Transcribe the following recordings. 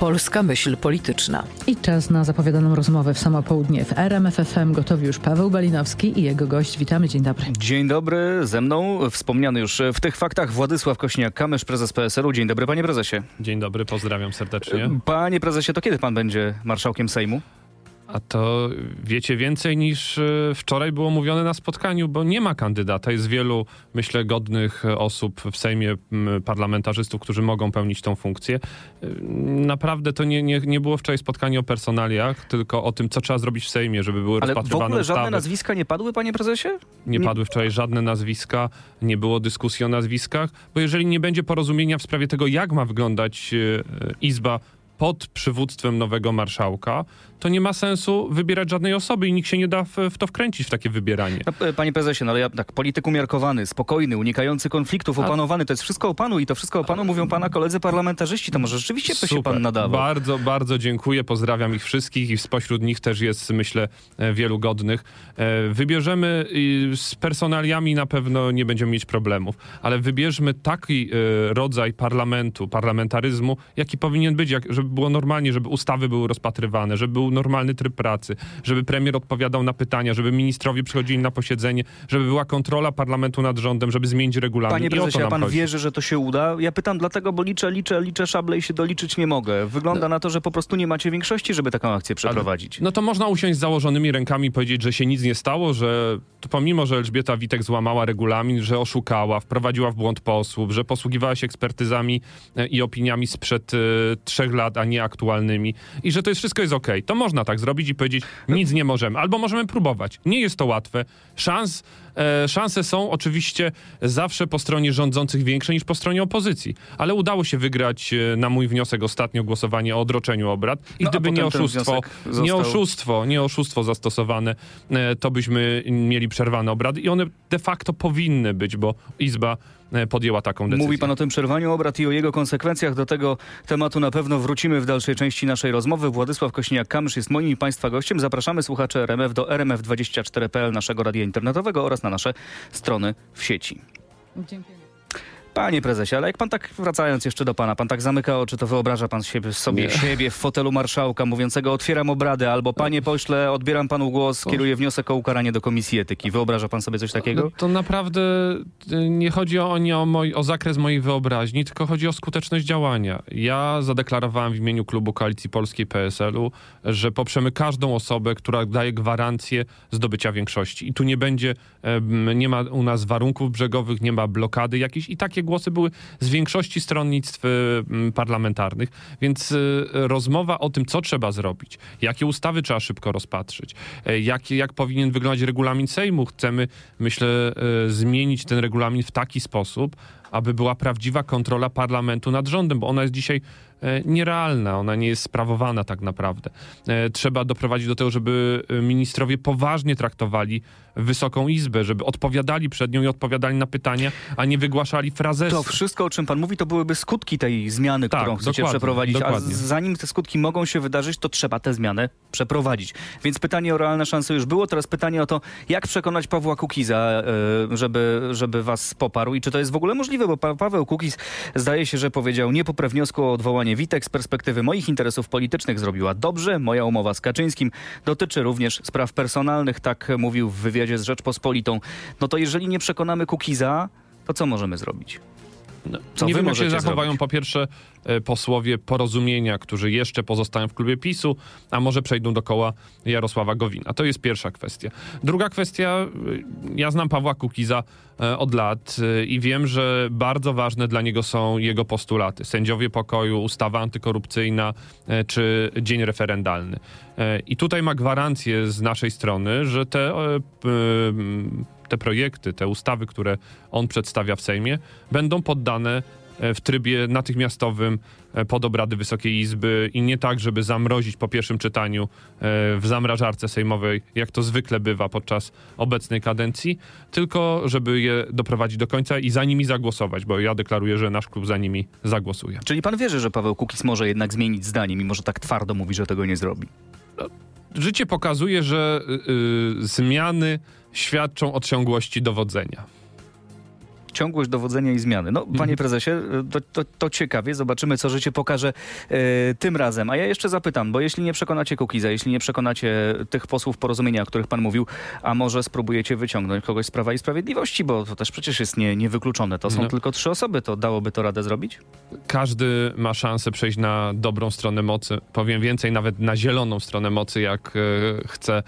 Polska myśl polityczna. I czas na zapowiadaną rozmowę w samo południe. W RMFFM gotowi już Paweł Balinowski i jego gość. Witamy, dzień dobry. Dzień dobry, ze mną wspomniany już w tych faktach Władysław Kośniak-Kamysz, prezes PSL-u. Dzień dobry, panie prezesie. Dzień dobry, pozdrawiam serdecznie. Panie prezesie, to kiedy pan będzie marszałkiem Sejmu? A to wiecie więcej niż e, wczoraj było mówione na spotkaniu, bo nie ma kandydata. Jest wielu, myślę, godnych osób w Sejmie, parlamentarzystów, którzy mogą pełnić tą funkcję. E, naprawdę to nie, nie, nie było wczoraj spotkanie o personaliach, tylko o tym, co trzeba zrobić w Sejmie, żeby były Ale rozpatrywane w ogóle ustawy. żadne nazwiska nie padły, panie prezesie? Nie, Nie- padły wczoraj żadne nazwiska, nie było dyskusji o nazwiskach, bo jeżeli nie będzie porozumienia w sprawie tego, jak ma wyglądać e, Izba pod przywództwem nowego marszałka, to nie ma sensu wybierać żadnej osoby i nikt się nie da w, w to wkręcić, w takie wybieranie. No, e, panie prezesie, no ale ja tak, polityk umiarkowany, spokojny, unikający konfliktów, opanowany, to jest wszystko o panu i to wszystko o panu mówią pana koledzy parlamentarzyści. To może rzeczywiście by się pan nadawał. Bardzo, bardzo dziękuję. Pozdrawiam ich wszystkich i spośród nich też jest, myślę, e, wielu godnych. E, Wybierzemy z personaliami na pewno nie będziemy mieć problemów, ale wybierzmy taki rodzaj parlamentu, parlamentaryzmu, jaki powinien być, jak, żeby było normalnie, żeby ustawy były rozpatrywane, żeby był normalny tryb pracy, żeby premier odpowiadał na pytania, żeby ministrowie przychodzili na posiedzenie, żeby była kontrola parlamentu nad rządem, żeby zmienić regulamin. Panie prezesie, a pan chodzi. wierzy, że to się uda? Ja pytam dlatego, bo liczę, liczę, liczę szable i się doliczyć nie mogę. Wygląda na to, że po prostu nie macie większości, żeby taką akcję przeprowadzić. No to można usiąść z założonymi rękami i powiedzieć, że się nic nie stało, że to pomimo, że Elżbieta Witek złamała regulamin, że oszukała, wprowadziła w błąd posłów, że posługiwała się ekspertyzami e, i opiniami sprzed e, trzech lat, a nie aktualnymi i że to jest wszystko jest okej. To można tak zrobić i powiedzieć, nic nie możemy. Albo możemy próbować. Nie jest to łatwe. Szans, e, szanse są oczywiście zawsze po stronie rządzących większe niż po stronie opozycji. Ale udało się wygrać e, na mój wniosek ostatnio głosowanie o odroczeniu obrad. I No, gdyby nie oszustwo, wniosek nie został- oszustwo, nie oszustwo zastosowane, e, to byśmy mieli przerwane obrady i one de facto powinny być, bo Izba podjęła taką decyzję. Mówi pan o tym przerwaniu obrad i o jego konsekwencjach. Do tego tematu na pewno wrócimy w dalszej części naszej rozmowy. Władysław Kośniak-Kamysz jest moim i państwa gościem. Zapraszamy słuchaczy RMF do rmf24.pl naszego radia internetowego oraz na nasze strony w sieci. Dziękuję. Panie prezesie, ale jak pan tak, wracając jeszcze do pana, pan tak zamyka oczy, to wyobraża pan siebie, sobie Nie. siebie w fotelu marszałka mówiącego otwieram obrady, albo panie pośle, odbieram panu głos, kieruję wniosek o ukaranie do Komisji Etyki. Wyobraża pan sobie coś takiego? No, to naprawdę y, nie chodzi o, nie o, moj, o zakres mojej wyobraźni, tylko chodzi o skuteczność działania. Ja zadeklarowałem w imieniu klubu Koalicji Polskiej PSL-u, że poprzemy każdą osobę, która daje gwarancję zdobycia większości. I tu nie będzie, nie ma u nas warunków brzegowych, nie ma blokady jakiejś i takie głosy były z większości stronnictw em, parlamentarnych, więc y, rozmowa o tym, co trzeba zrobić, jakie ustawy trzeba szybko rozpatrzyć, e, jak, jak powinien wyglądać regulamin Sejmu. Chcemy, myślę, e, zmienić ten regulamin w taki sposób, aby była prawdziwa kontrola parlamentu nad rządem, bo ona jest dzisiaj nierealna, ona nie jest sprawowana tak naprawdę. E, Trzeba doprowadzić do tego, żeby e, ministrowie poważnie traktowali Wysoką Izbę, żeby odpowiadali przed nią i odpowiadali na pytania, a nie wygłaszali frazesy. To wszystko, o czym pan mówi, to byłyby skutki tej zmiany, Tak, którą chcecie przeprowadzić. A dokładnie. z- zanim te skutki mogą się wydarzyć, to trzeba tę zmianę przeprowadzić. Więc pytanie o realne szanse już było. Teraz pytanie o to, jak przekonać Pawła Kukiza, e, żeby, żeby was poparł i czy to jest w ogóle możliwe, bo pa Paweł Kukiz zdaje się, że powiedział nie poprę wniosku o odwołanie Witek z perspektywy moich interesów politycznych zrobiła dobrze. Moja umowa z Kaczyńskim dotyczy również spraw personalnych, tak mówił w wywiadzie z Rzeczpospolitą. No to jeżeli nie przekonamy Kukiza, to co możemy zrobić? No, Co nie wiem, jak się zachowają zrobić? po pierwsze e, posłowie porozumienia, którzy jeszcze pozostają w klubie PiSu, a może przejdą do koła Jarosława Gowina. To jest pierwsza kwestia. Druga kwestia, e, ja znam Pawła Kukiza e, od lat i wiem, że bardzo ważne dla niego są jego postulaty. Sędziowie pokoju, ustawa antykorupcyjna czy dzień referendalny. I tutaj ma gwarancję z naszej strony, że te te projekty, te ustawy, które on przedstawia w Sejmie, będą poddane e, w trybie natychmiastowym e, pod obrady Wysokiej Izby i nie tak, żeby zamrozić po pierwszym czytaniu e, w zamrażarce sejmowej, jak to zwykle bywa podczas obecnej kadencji, tylko żeby je doprowadzić do końca i za nimi zagłosować, bo ja deklaruję, że nasz klub za nimi zagłosuje. Czyli pan wierzy, że Paweł Kukiz może jednak zmienić zdanie, mimo że tak twardo mówi, że tego nie zrobi? Życie pokazuje, że y, y, zmiany świadczą o ciągłości dowodzenia. Ciągłość dowodzenia i zmiany. No, Mhm. panie prezesie, to, to, to ciekawie, zobaczymy, co życie pokaże e, tym razem. A ja jeszcze zapytam, bo jeśli nie przekonacie Kukiza, jeśli nie przekonacie tych posłów porozumienia, o których pan mówił, a może spróbujecie wyciągnąć kogoś z Prawa i Sprawiedliwości, bo to też przecież jest nie, niewykluczone. To są No. tylko trzy osoby, to dałoby to radę zrobić? Każdy ma szansę przejść na dobrą stronę mocy. Powiem więcej, nawet na zieloną stronę mocy, jak e, chce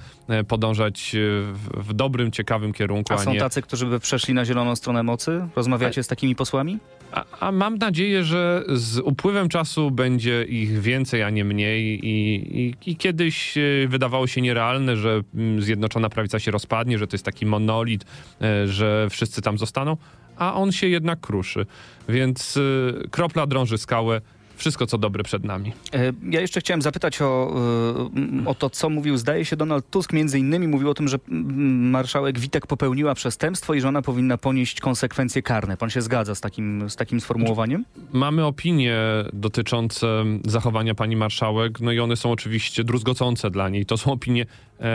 podążać e, w, w dobrym, ciekawym kierunku, A a są nie... tacy, którzy by przeszli na zieloną stronę mocy? Rozmawiacie z takimi posłami? A, a mam nadzieję, że z upływem czasu będzie ich więcej, a nie mniej. I, i, i kiedyś e, wydawało się nierealne, że mm, Zjednoczona Prawica się rozpadnie, że to jest taki monolit, e, że wszyscy tam zostaną, a on się jednak kruszy. Więc e, kropla drąży skałę. Wszystko, co dobre przed nami. E, Ja jeszcze chciałem zapytać o, e, o to, co mówił, zdaje się, Donald Tusk między innymi mówił o tym, że marszałek Witek popełniła przestępstwo i że ona powinna ponieść konsekwencje karne. Pan się zgadza z takim, z takim sformułowaniem? Mamy opinie dotyczące zachowania pani marszałek, no i one są oczywiście druzgocące dla niej. To są opinie e,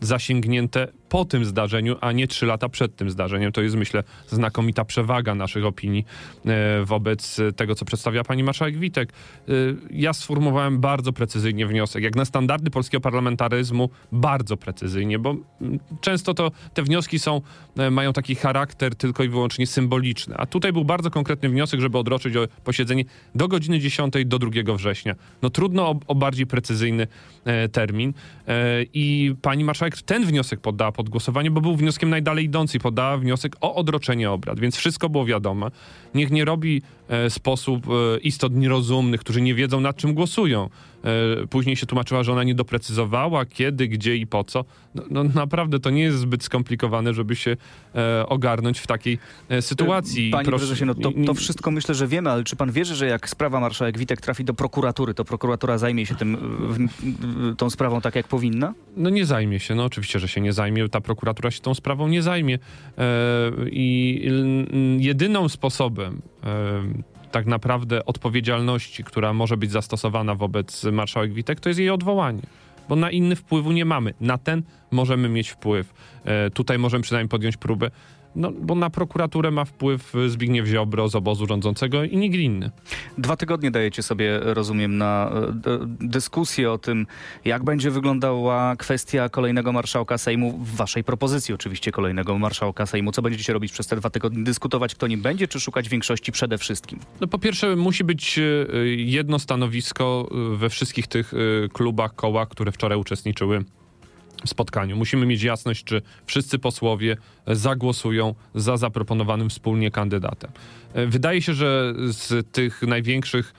zasięgnięte po tym zdarzeniu, a nie trzy lata przed tym zdarzeniem. To jest, myślę, znakomita przewaga naszych opinii e, wobec tego, co przedstawia pani marszałek Witek. E, ja sformułowałem bardzo precyzyjnie wniosek, jak na standardy polskiego parlamentaryzmu, bardzo precyzyjnie, bo mm, często to te wnioski są, e, mają taki charakter tylko i wyłącznie symboliczny. A tutaj był bardzo konkretny wniosek, żeby odroczyć posiedzenie do godziny 10 do 2 września. No trudno o, o bardziej precyzyjny e, termin. E, I pani marszałek ten wniosek poddała pod głosowanie, bo był wnioskiem najdalej idący i poddała wniosek o odroczenie obrad, więc wszystko było wiadome. Niech nie robi e, sposób e, istot nierozumnych, którzy nie wiedzą nad czym głosują. E, później się tłumaczyła, że ona nie doprecyzowała kiedy, gdzie i po co. No, no naprawdę to nie jest zbyt skomplikowane, żeby się e, ogarnąć w takiej e, sytuacji. Panie Proszę- prezesie, no to, to wszystko myślę, że wiemy, ale czy pan wierzy, że jak sprawa marszałek Witek trafi do prokuratury, to prokuratura zajmie się tym, tą sprawą tak, jak powinna? No nie zajmie się, no oczywiście, że się nie zajmie. Ta prokuratura się tą sprawą nie zajmie. I jedyną sposobem tak naprawdę odpowiedzialności, która może być zastosowana wobec marszałek Witek, to jest jej odwołanie. Bo na inny wpływu nie mamy. Na ten możemy mieć wpływ. E, tutaj możemy przynajmniej podjąć próbę. No, bo na prokuraturę ma wpływ Zbigniew Ziobro z obozu rządzącego i nikt inny. Dwa tygodnie dajecie sobie, rozumiem, na e, dyskusję o tym, jak będzie wyglądała kwestia kolejnego marszałka Sejmu, w waszej propozycji oczywiście kolejnego marszałka Sejmu. Co będziecie robić przez te dwa tygodnie? Dyskutować, kto nim będzie, czy szukać większości przede wszystkim? No po pierwsze musi być e, jedno stanowisko we wszystkich tych klubach, kołach, które wczoraj uczestniczyły spotkaniu. Musimy mieć jasność, czy wszyscy posłowie zagłosują za zaproponowanym wspólnie kandydatem. E, Wydaje się, że z tych największych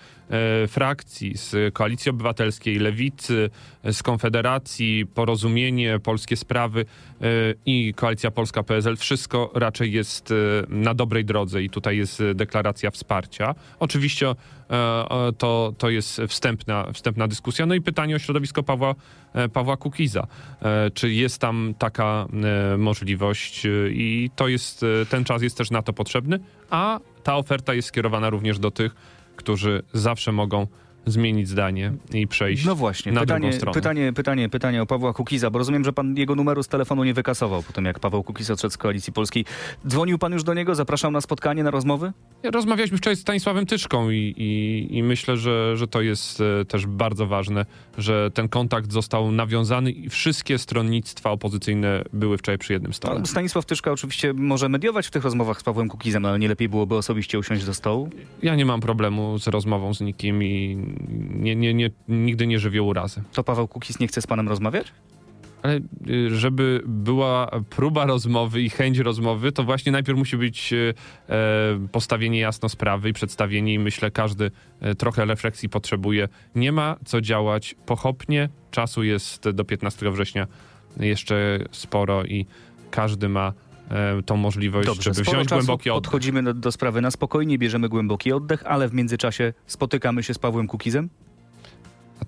frakcji, z Koalicji Obywatelskiej, Lewicy, e, z Konfederacji, Porozumienie, Polskie Sprawy e, i Koalicja Polska PSL, wszystko raczej jest e, na dobrej drodze i tutaj jest e, deklaracja wsparcia. Oczywiście e, e, to, to jest wstępna, wstępna dyskusja. No i pytanie o środowisko Pawła, e, Pawła Kukiza. E, Czy jest tam taka e, możliwość e, i to jest, e, ten czas jest też na to potrzebny, a ta oferta jest skierowana również do tych, którzy zawsze mogą zmienić zdanie i przejść No właśnie, na pytanie, drugą stronę. pytanie, pytanie, pytanie o Pawła Kukiza, bo rozumiem, że pan jego numeru z telefonu nie wykasował po tym, jak Paweł Kukiz odszedł z Koalicji Polskiej. Dzwonił pan już do niego? Zapraszał na spotkanie, na rozmowy? Rozmawialiśmy wczoraj z Stanisławem Tyczką i, i, i myślę, że, że to jest e, też bardzo ważne, że ten kontakt został nawiązany i wszystkie stronnictwa opozycyjne były wczoraj przy jednym stole. No, Stanisław Tyszka oczywiście może mediować w tych rozmowach z Pawłem Kukizem, ale nie lepiej byłoby osobiście usiąść do stołu? Ja nie mam problemu z rozmową z nikim i nie, nie, nie, nigdy nie żywię urazy. To Paweł Kukiz nie chce z panem rozmawiać? Ale y, żeby była próba rozmowy i chęć rozmowy, to właśnie najpierw musi być y, e, postawienie jasno sprawy i przedstawienie i myślę każdy e, trochę refleksji potrzebuje. Nie ma co działać pochopnie. Czasu jest do 15 września jeszcze sporo i każdy ma tą możliwość, Dobrze, żeby wziąć głęboki oddech. podchodzimy do, do sprawy na spokojnie, bierzemy głęboki oddech, ale w międzyczasie spotykamy się z Pawłem Kukizem?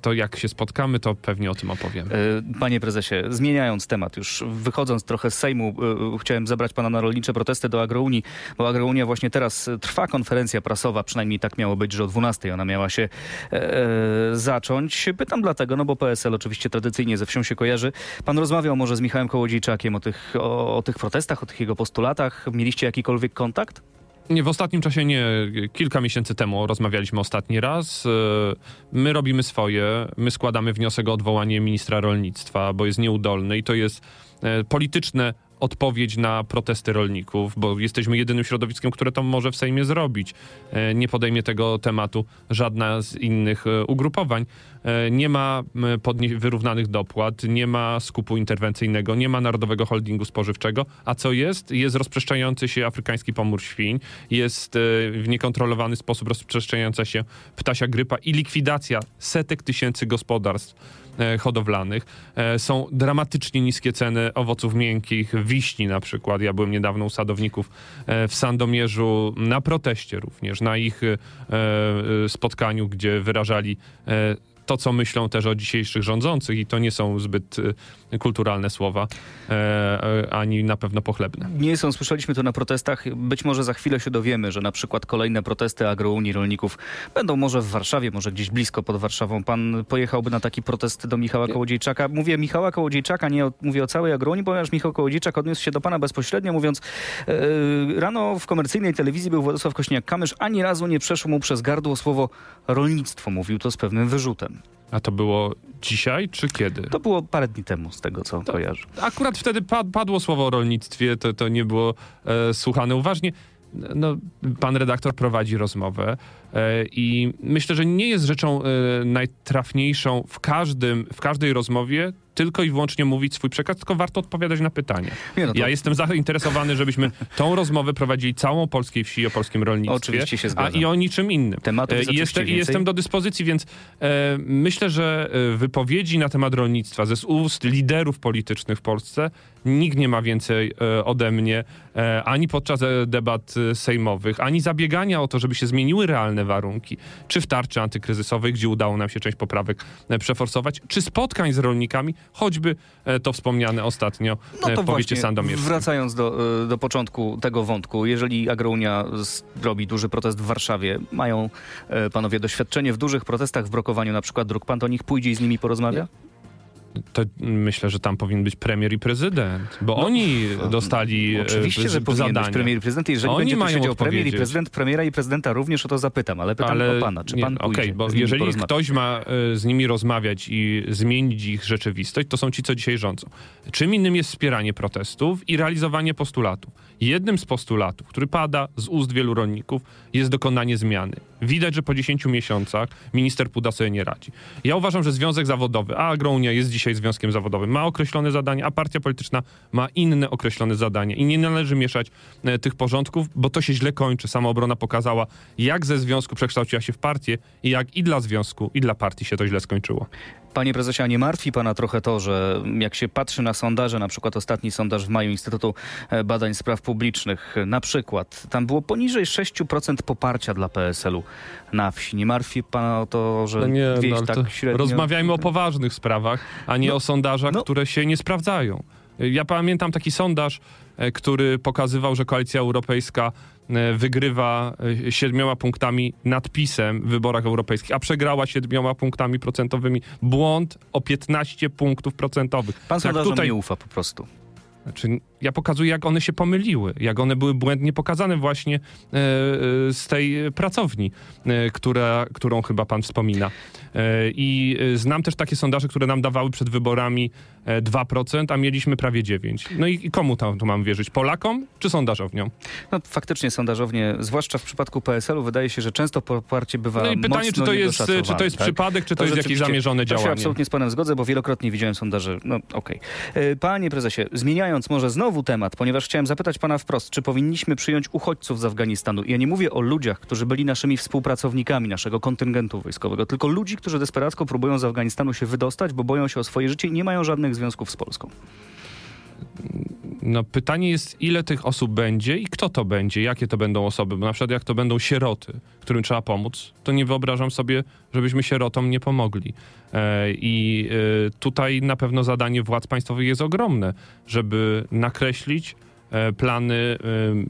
To jak się spotkamy, to pewnie o tym opowiemy. E, Panie prezesie, zmieniając temat, już wychodząc trochę z Sejmu, e, chciałem zabrać pana na rolnicze protesty do Agrounii, bo Agrounia właśnie teraz trwa konferencja prasowa, przynajmniej tak miało być, że o 12 ona miała się e, zacząć. Pytam dlatego, no bo PSL oczywiście tradycyjnie ze wsią się kojarzy. Pan rozmawiał może z Michałem Kołodziejczakiem o tych, o, o tych protestach, o tych jego postulatach. Mieliście jakikolwiek kontakt? W ostatnim czasie nie. Kilka miesięcy temu rozmawialiśmy ostatni raz. E, My robimy swoje. My składamy wniosek o odwołanie ministra rolnictwa, bo jest nieudolny i to jest e, polityczne odpowiedź na protesty rolników, bo jesteśmy jedynym środowiskiem, które to może w Sejmie zrobić. E, Nie podejmie tego tematu żadna z innych e, ugrupowań. E, Nie ma wyrównanych dopłat, nie ma skupu interwencyjnego, nie ma Narodowego Holdingu Spożywczego. A co jest? Jest rozprzestrzeniający się afrykański pomór świń, jest w niekontrolowany sposób rozprzestrzeniająca się ptasia grypa i likwidacja setek tysięcy gospodarstw hodowlanych. E, Są dramatycznie niskie ceny owoców miękkich, wiśni na przykład. Ja byłem niedawno u sadowników e, w Sandomierzu na proteście również, na ich e, e, spotkaniu, gdzie wyrażali e, to, co myślą też o dzisiejszych rządzących i to nie są zbyt e, kulturalne słowa, e, e, ani na pewno pochlebne. Nie są, słyszeliśmy to na protestach. Być może za chwilę się dowiemy, że na przykład kolejne protesty Agrounii Rolników będą może w Warszawie, może gdzieś blisko pod Warszawą. Pan pojechałby na taki protest do Michała Kołodziejczaka. Mówię Michała Kołodziejczaka, nie o, mówię o całej Agrounii, ponieważ Michał Kołodziejczak odniósł się do pana bezpośrednio, mówiąc e, rano w komercyjnej telewizji był Władysław Kośniak-Kamysz, ani razu nie przeszło mu przez gardło słowo rolnictwo. Mówił to z pewnym wyrzutem. A to było dzisiaj czy kiedy? To było parę dni temu, z tego co kojarzę. Akurat wtedy pad, padło słowo o rolnictwie, to, to nie było e, słuchane uważnie. No, pan redaktor prowadzi rozmowę i myślę, że nie jest rzeczą e, najtrafniejszą w, każdym, w każdej rozmowie tylko i wyłącznie mówić swój przekaz, tylko warto odpowiadać na pytania. Nie, no to- Ja jestem zainteresowany, żebyśmy tą rozmowę prowadzili całą polskiej wsi o polskim rolnictwie. Oczywiście się A zgadzam. i o niczym innym. Tematów jest E, I oczywiście jestem, więcej. jestem do dyspozycji, więc e, myślę, że e, wypowiedzi na temat rolnictwa ze ust liderów politycznych w Polsce nikt nie ma więcej e, ode mnie, e, ani podczas e, debat e, sejmowych, ani zabiegania o to, żeby się zmieniły realne warunki, czy w tarczy antykryzysowej, gdzie udało nam się część poprawek e, przeforsować, czy spotkań z rolnikami, choćby e, to wspomniane ostatnio No e, to w powiecie sandomierskim. wracając do, do początku tego wątku, jeżeli Agrounia zrobi duży protest w Warszawie, mają e, panowie doświadczenie w dużych protestach w blokowaniu na przykład dróg, pan do nich pójdzie i z nimi porozmawia? To myślę, że tam powinien być premier i prezydent, bo oni dostali e, No, Oczywiście, że powinien zadanie. być premier i prezydent. Jeżeli Oni będzie siedział premier i prezydent, premiera i prezydenta również o to zapytam, ale pytam o pana, czy nie, pan pójdzie Okej, bo jeżeli ktoś ma e, z nimi rozmawiać i zmienić ich rzeczywistość, to są ci, co dzisiaj rządzą. Czym innym jest wspieranie protestów i realizowanie postulatów. Jednym z postulatów, który pada z ust wielu rolników, jest dokonanie zmiany. Widać, że po 10 miesiącach minister Puda sobie nie radzi. Ja uważam, że związek zawodowy, a Agrounia jest dzisiaj związkiem zawodowym, ma określone zadania, a partia polityczna ma inne określone zadania. I nie należy mieszać e, tych porządków, bo to się źle kończy. Samoobrona pokazała, jak ze związku przekształciła się w partię i jak i dla związku, i dla partii się to źle skończyło. Panie prezesie, a nie martwi pana trochę to, że jak się patrzy na sondaże, na przykład ostatni sondaż w maju Instytutu e, Badań Spraw Publicznych, e, na przykład, tam było poniżej 6% poparcia dla PSL-u na wsi. Nie martwi pana o to, że No nie, wieś no, tak średnio... rozmawiajmy o poważnych sprawach, a nie No, o sondażach, no. które się nie sprawdzają. Ja pamiętam taki sondaż, e, który pokazywał, że Koalicja Europejska wygrywa e, siedmioma punktami nad PiSem w wyborach europejskich, a przegrała siedmioma punktami procentowymi. Błąd o 15 punktów procentowych. Pan Tak tutaj- nie ufa po prostu. Znaczy, ja pokazuję, jak one się pomyliły, jak one były błędnie pokazane właśnie e, e, z tej pracowni, e, która, którą chyba pan wspomina. I znam też takie sondaże, które nam dawały przed wyborami e, 2%, a mieliśmy prawie 9%. No i, i komu tam tu mam wierzyć? Polakom czy sondażowniom? No, faktycznie sondażownie, zwłaszcza w przypadku PSL-u, wydaje się, że często poparcie bywa No i pytanie, czy to jest, czy to jest tak? przypadek, czy to, jest jakieś zamierzone To się działanie? absolutnie z panem zgodzę, bo wielokrotnie widziałem sondaże. No okej. E, Panie prezesie, zmieniając może znowu temat, ponieważ chciałem zapytać pana wprost, czy powinniśmy przyjąć uchodźców z Afganistanu? Ja nie mówię o ludziach, którzy byli naszymi współpracownikami naszego kontyngentu wojskowego, tylko ludzi, którzy desperacko próbują z Afganistanu się wydostać, bo boją się o swoje życie i nie mają żadnych związków z Polską. No pytanie jest, ile tych osób będzie i kto to będzie, jakie to będą osoby, bo na przykład jak to będą sieroty, którym trzeba pomóc, to nie wyobrażam sobie, żebyśmy sierotom nie pomogli. E, I e, tutaj na pewno zadanie władz państwowych jest ogromne, żeby nakreślić e, plany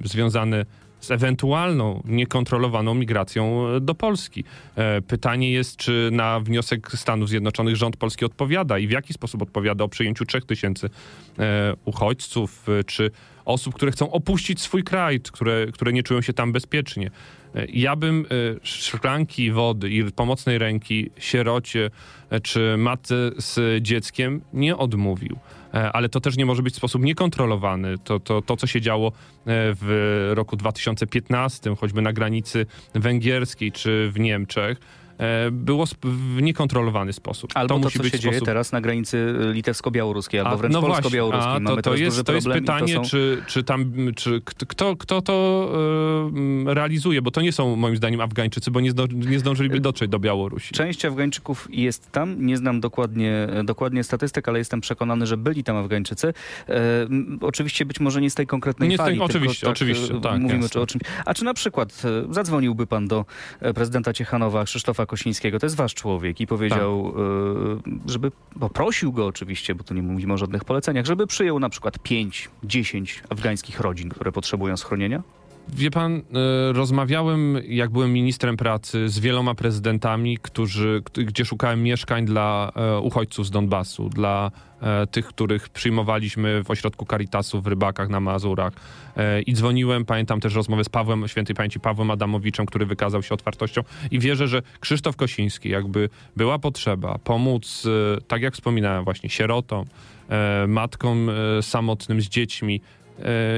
związane z ewentualną niekontrolowaną migracją e, do Polski. E, Pytanie jest, czy na wniosek Stanów Zjednoczonych rząd polski odpowiada i w jaki sposób odpowiada o przyjęciu 3000 e, uchodźców, czy osób, które chcą opuścić swój kraj, które, które nie czują się tam bezpiecznie. Ja bym szklanki wody i pomocnej ręki sierocie czy matce z dzieckiem nie odmówił. E, Ale to też nie może być w sposób niekontrolowany. To, to, to co się działo e, w roku 2015, choćby na granicy węgierskiej czy w Niemczech, było sp- w niekontrolowany sposób. Albo to, musi co być się w dzieje sposób... teraz na granicy litewsko-białoruskiej, albo wręcz no polsko-białoruskiej. a, Mamy to, to, jest, to jest pytanie, to są... czy, czy tam, czy kto, kto, to e, realizuje, bo to nie są moim zdaniem Afgańczycy, bo nie, zdo, nie zdążyliby dotrzeć do Białorusi. Część Afgańczyków jest tam. Nie znam dokładnie, dokładnie statystyk, ale jestem przekonany, że byli tam Afgańczycy. E, m, oczywiście być może nie z tej konkretnej Nie z tej- fali. tylko oczywiście, oczywiście, e, tak, Mówimy jasne. o czymś. A czy na przykład e, zadzwoniłby pan do e, prezydenta Ciechanowa, Krzysztofa Kosińskiego, to jest wasz człowiek, i powiedział, e, żeby poprosił go oczywiście, bo tu nie mówimy o żadnych poleceniach, żeby przyjął na przykład 5, 10 afgańskich rodzin, które potrzebują schronienia? Wie pan, e, rozmawiałem, jak byłem ministrem pracy, z wieloma prezydentami, którzy, gdzie szukałem mieszkań dla e, uchodźców z Donbasu, dla e, tych, których przyjmowaliśmy w ośrodku Caritasu w Rybakach na Mazurach. I dzwoniłem, pamiętam też rozmowę z Pawłem, świętej pamięci Pawłem Adamowiczem, który wykazał się otwartością i wierzę, że Krzysztof Kosiński, jakby była potrzeba pomóc, tak jak wspominałem właśnie, sierotom, matkom samotnym z dziećmi,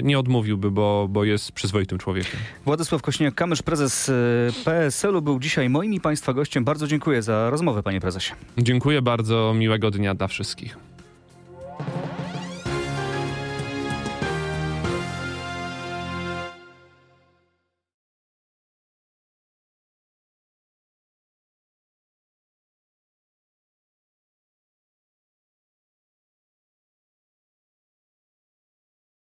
nie odmówiłby, bo, bo jest przyzwoitym człowiekiem. Władysław Kośniak-Kamysz, prezes e, PSL-u, był dzisiaj moim i państwa gościem. Bardzo dziękuję za rozmowę, panie prezesie. Dziękuję bardzo, miłego dnia dla wszystkich.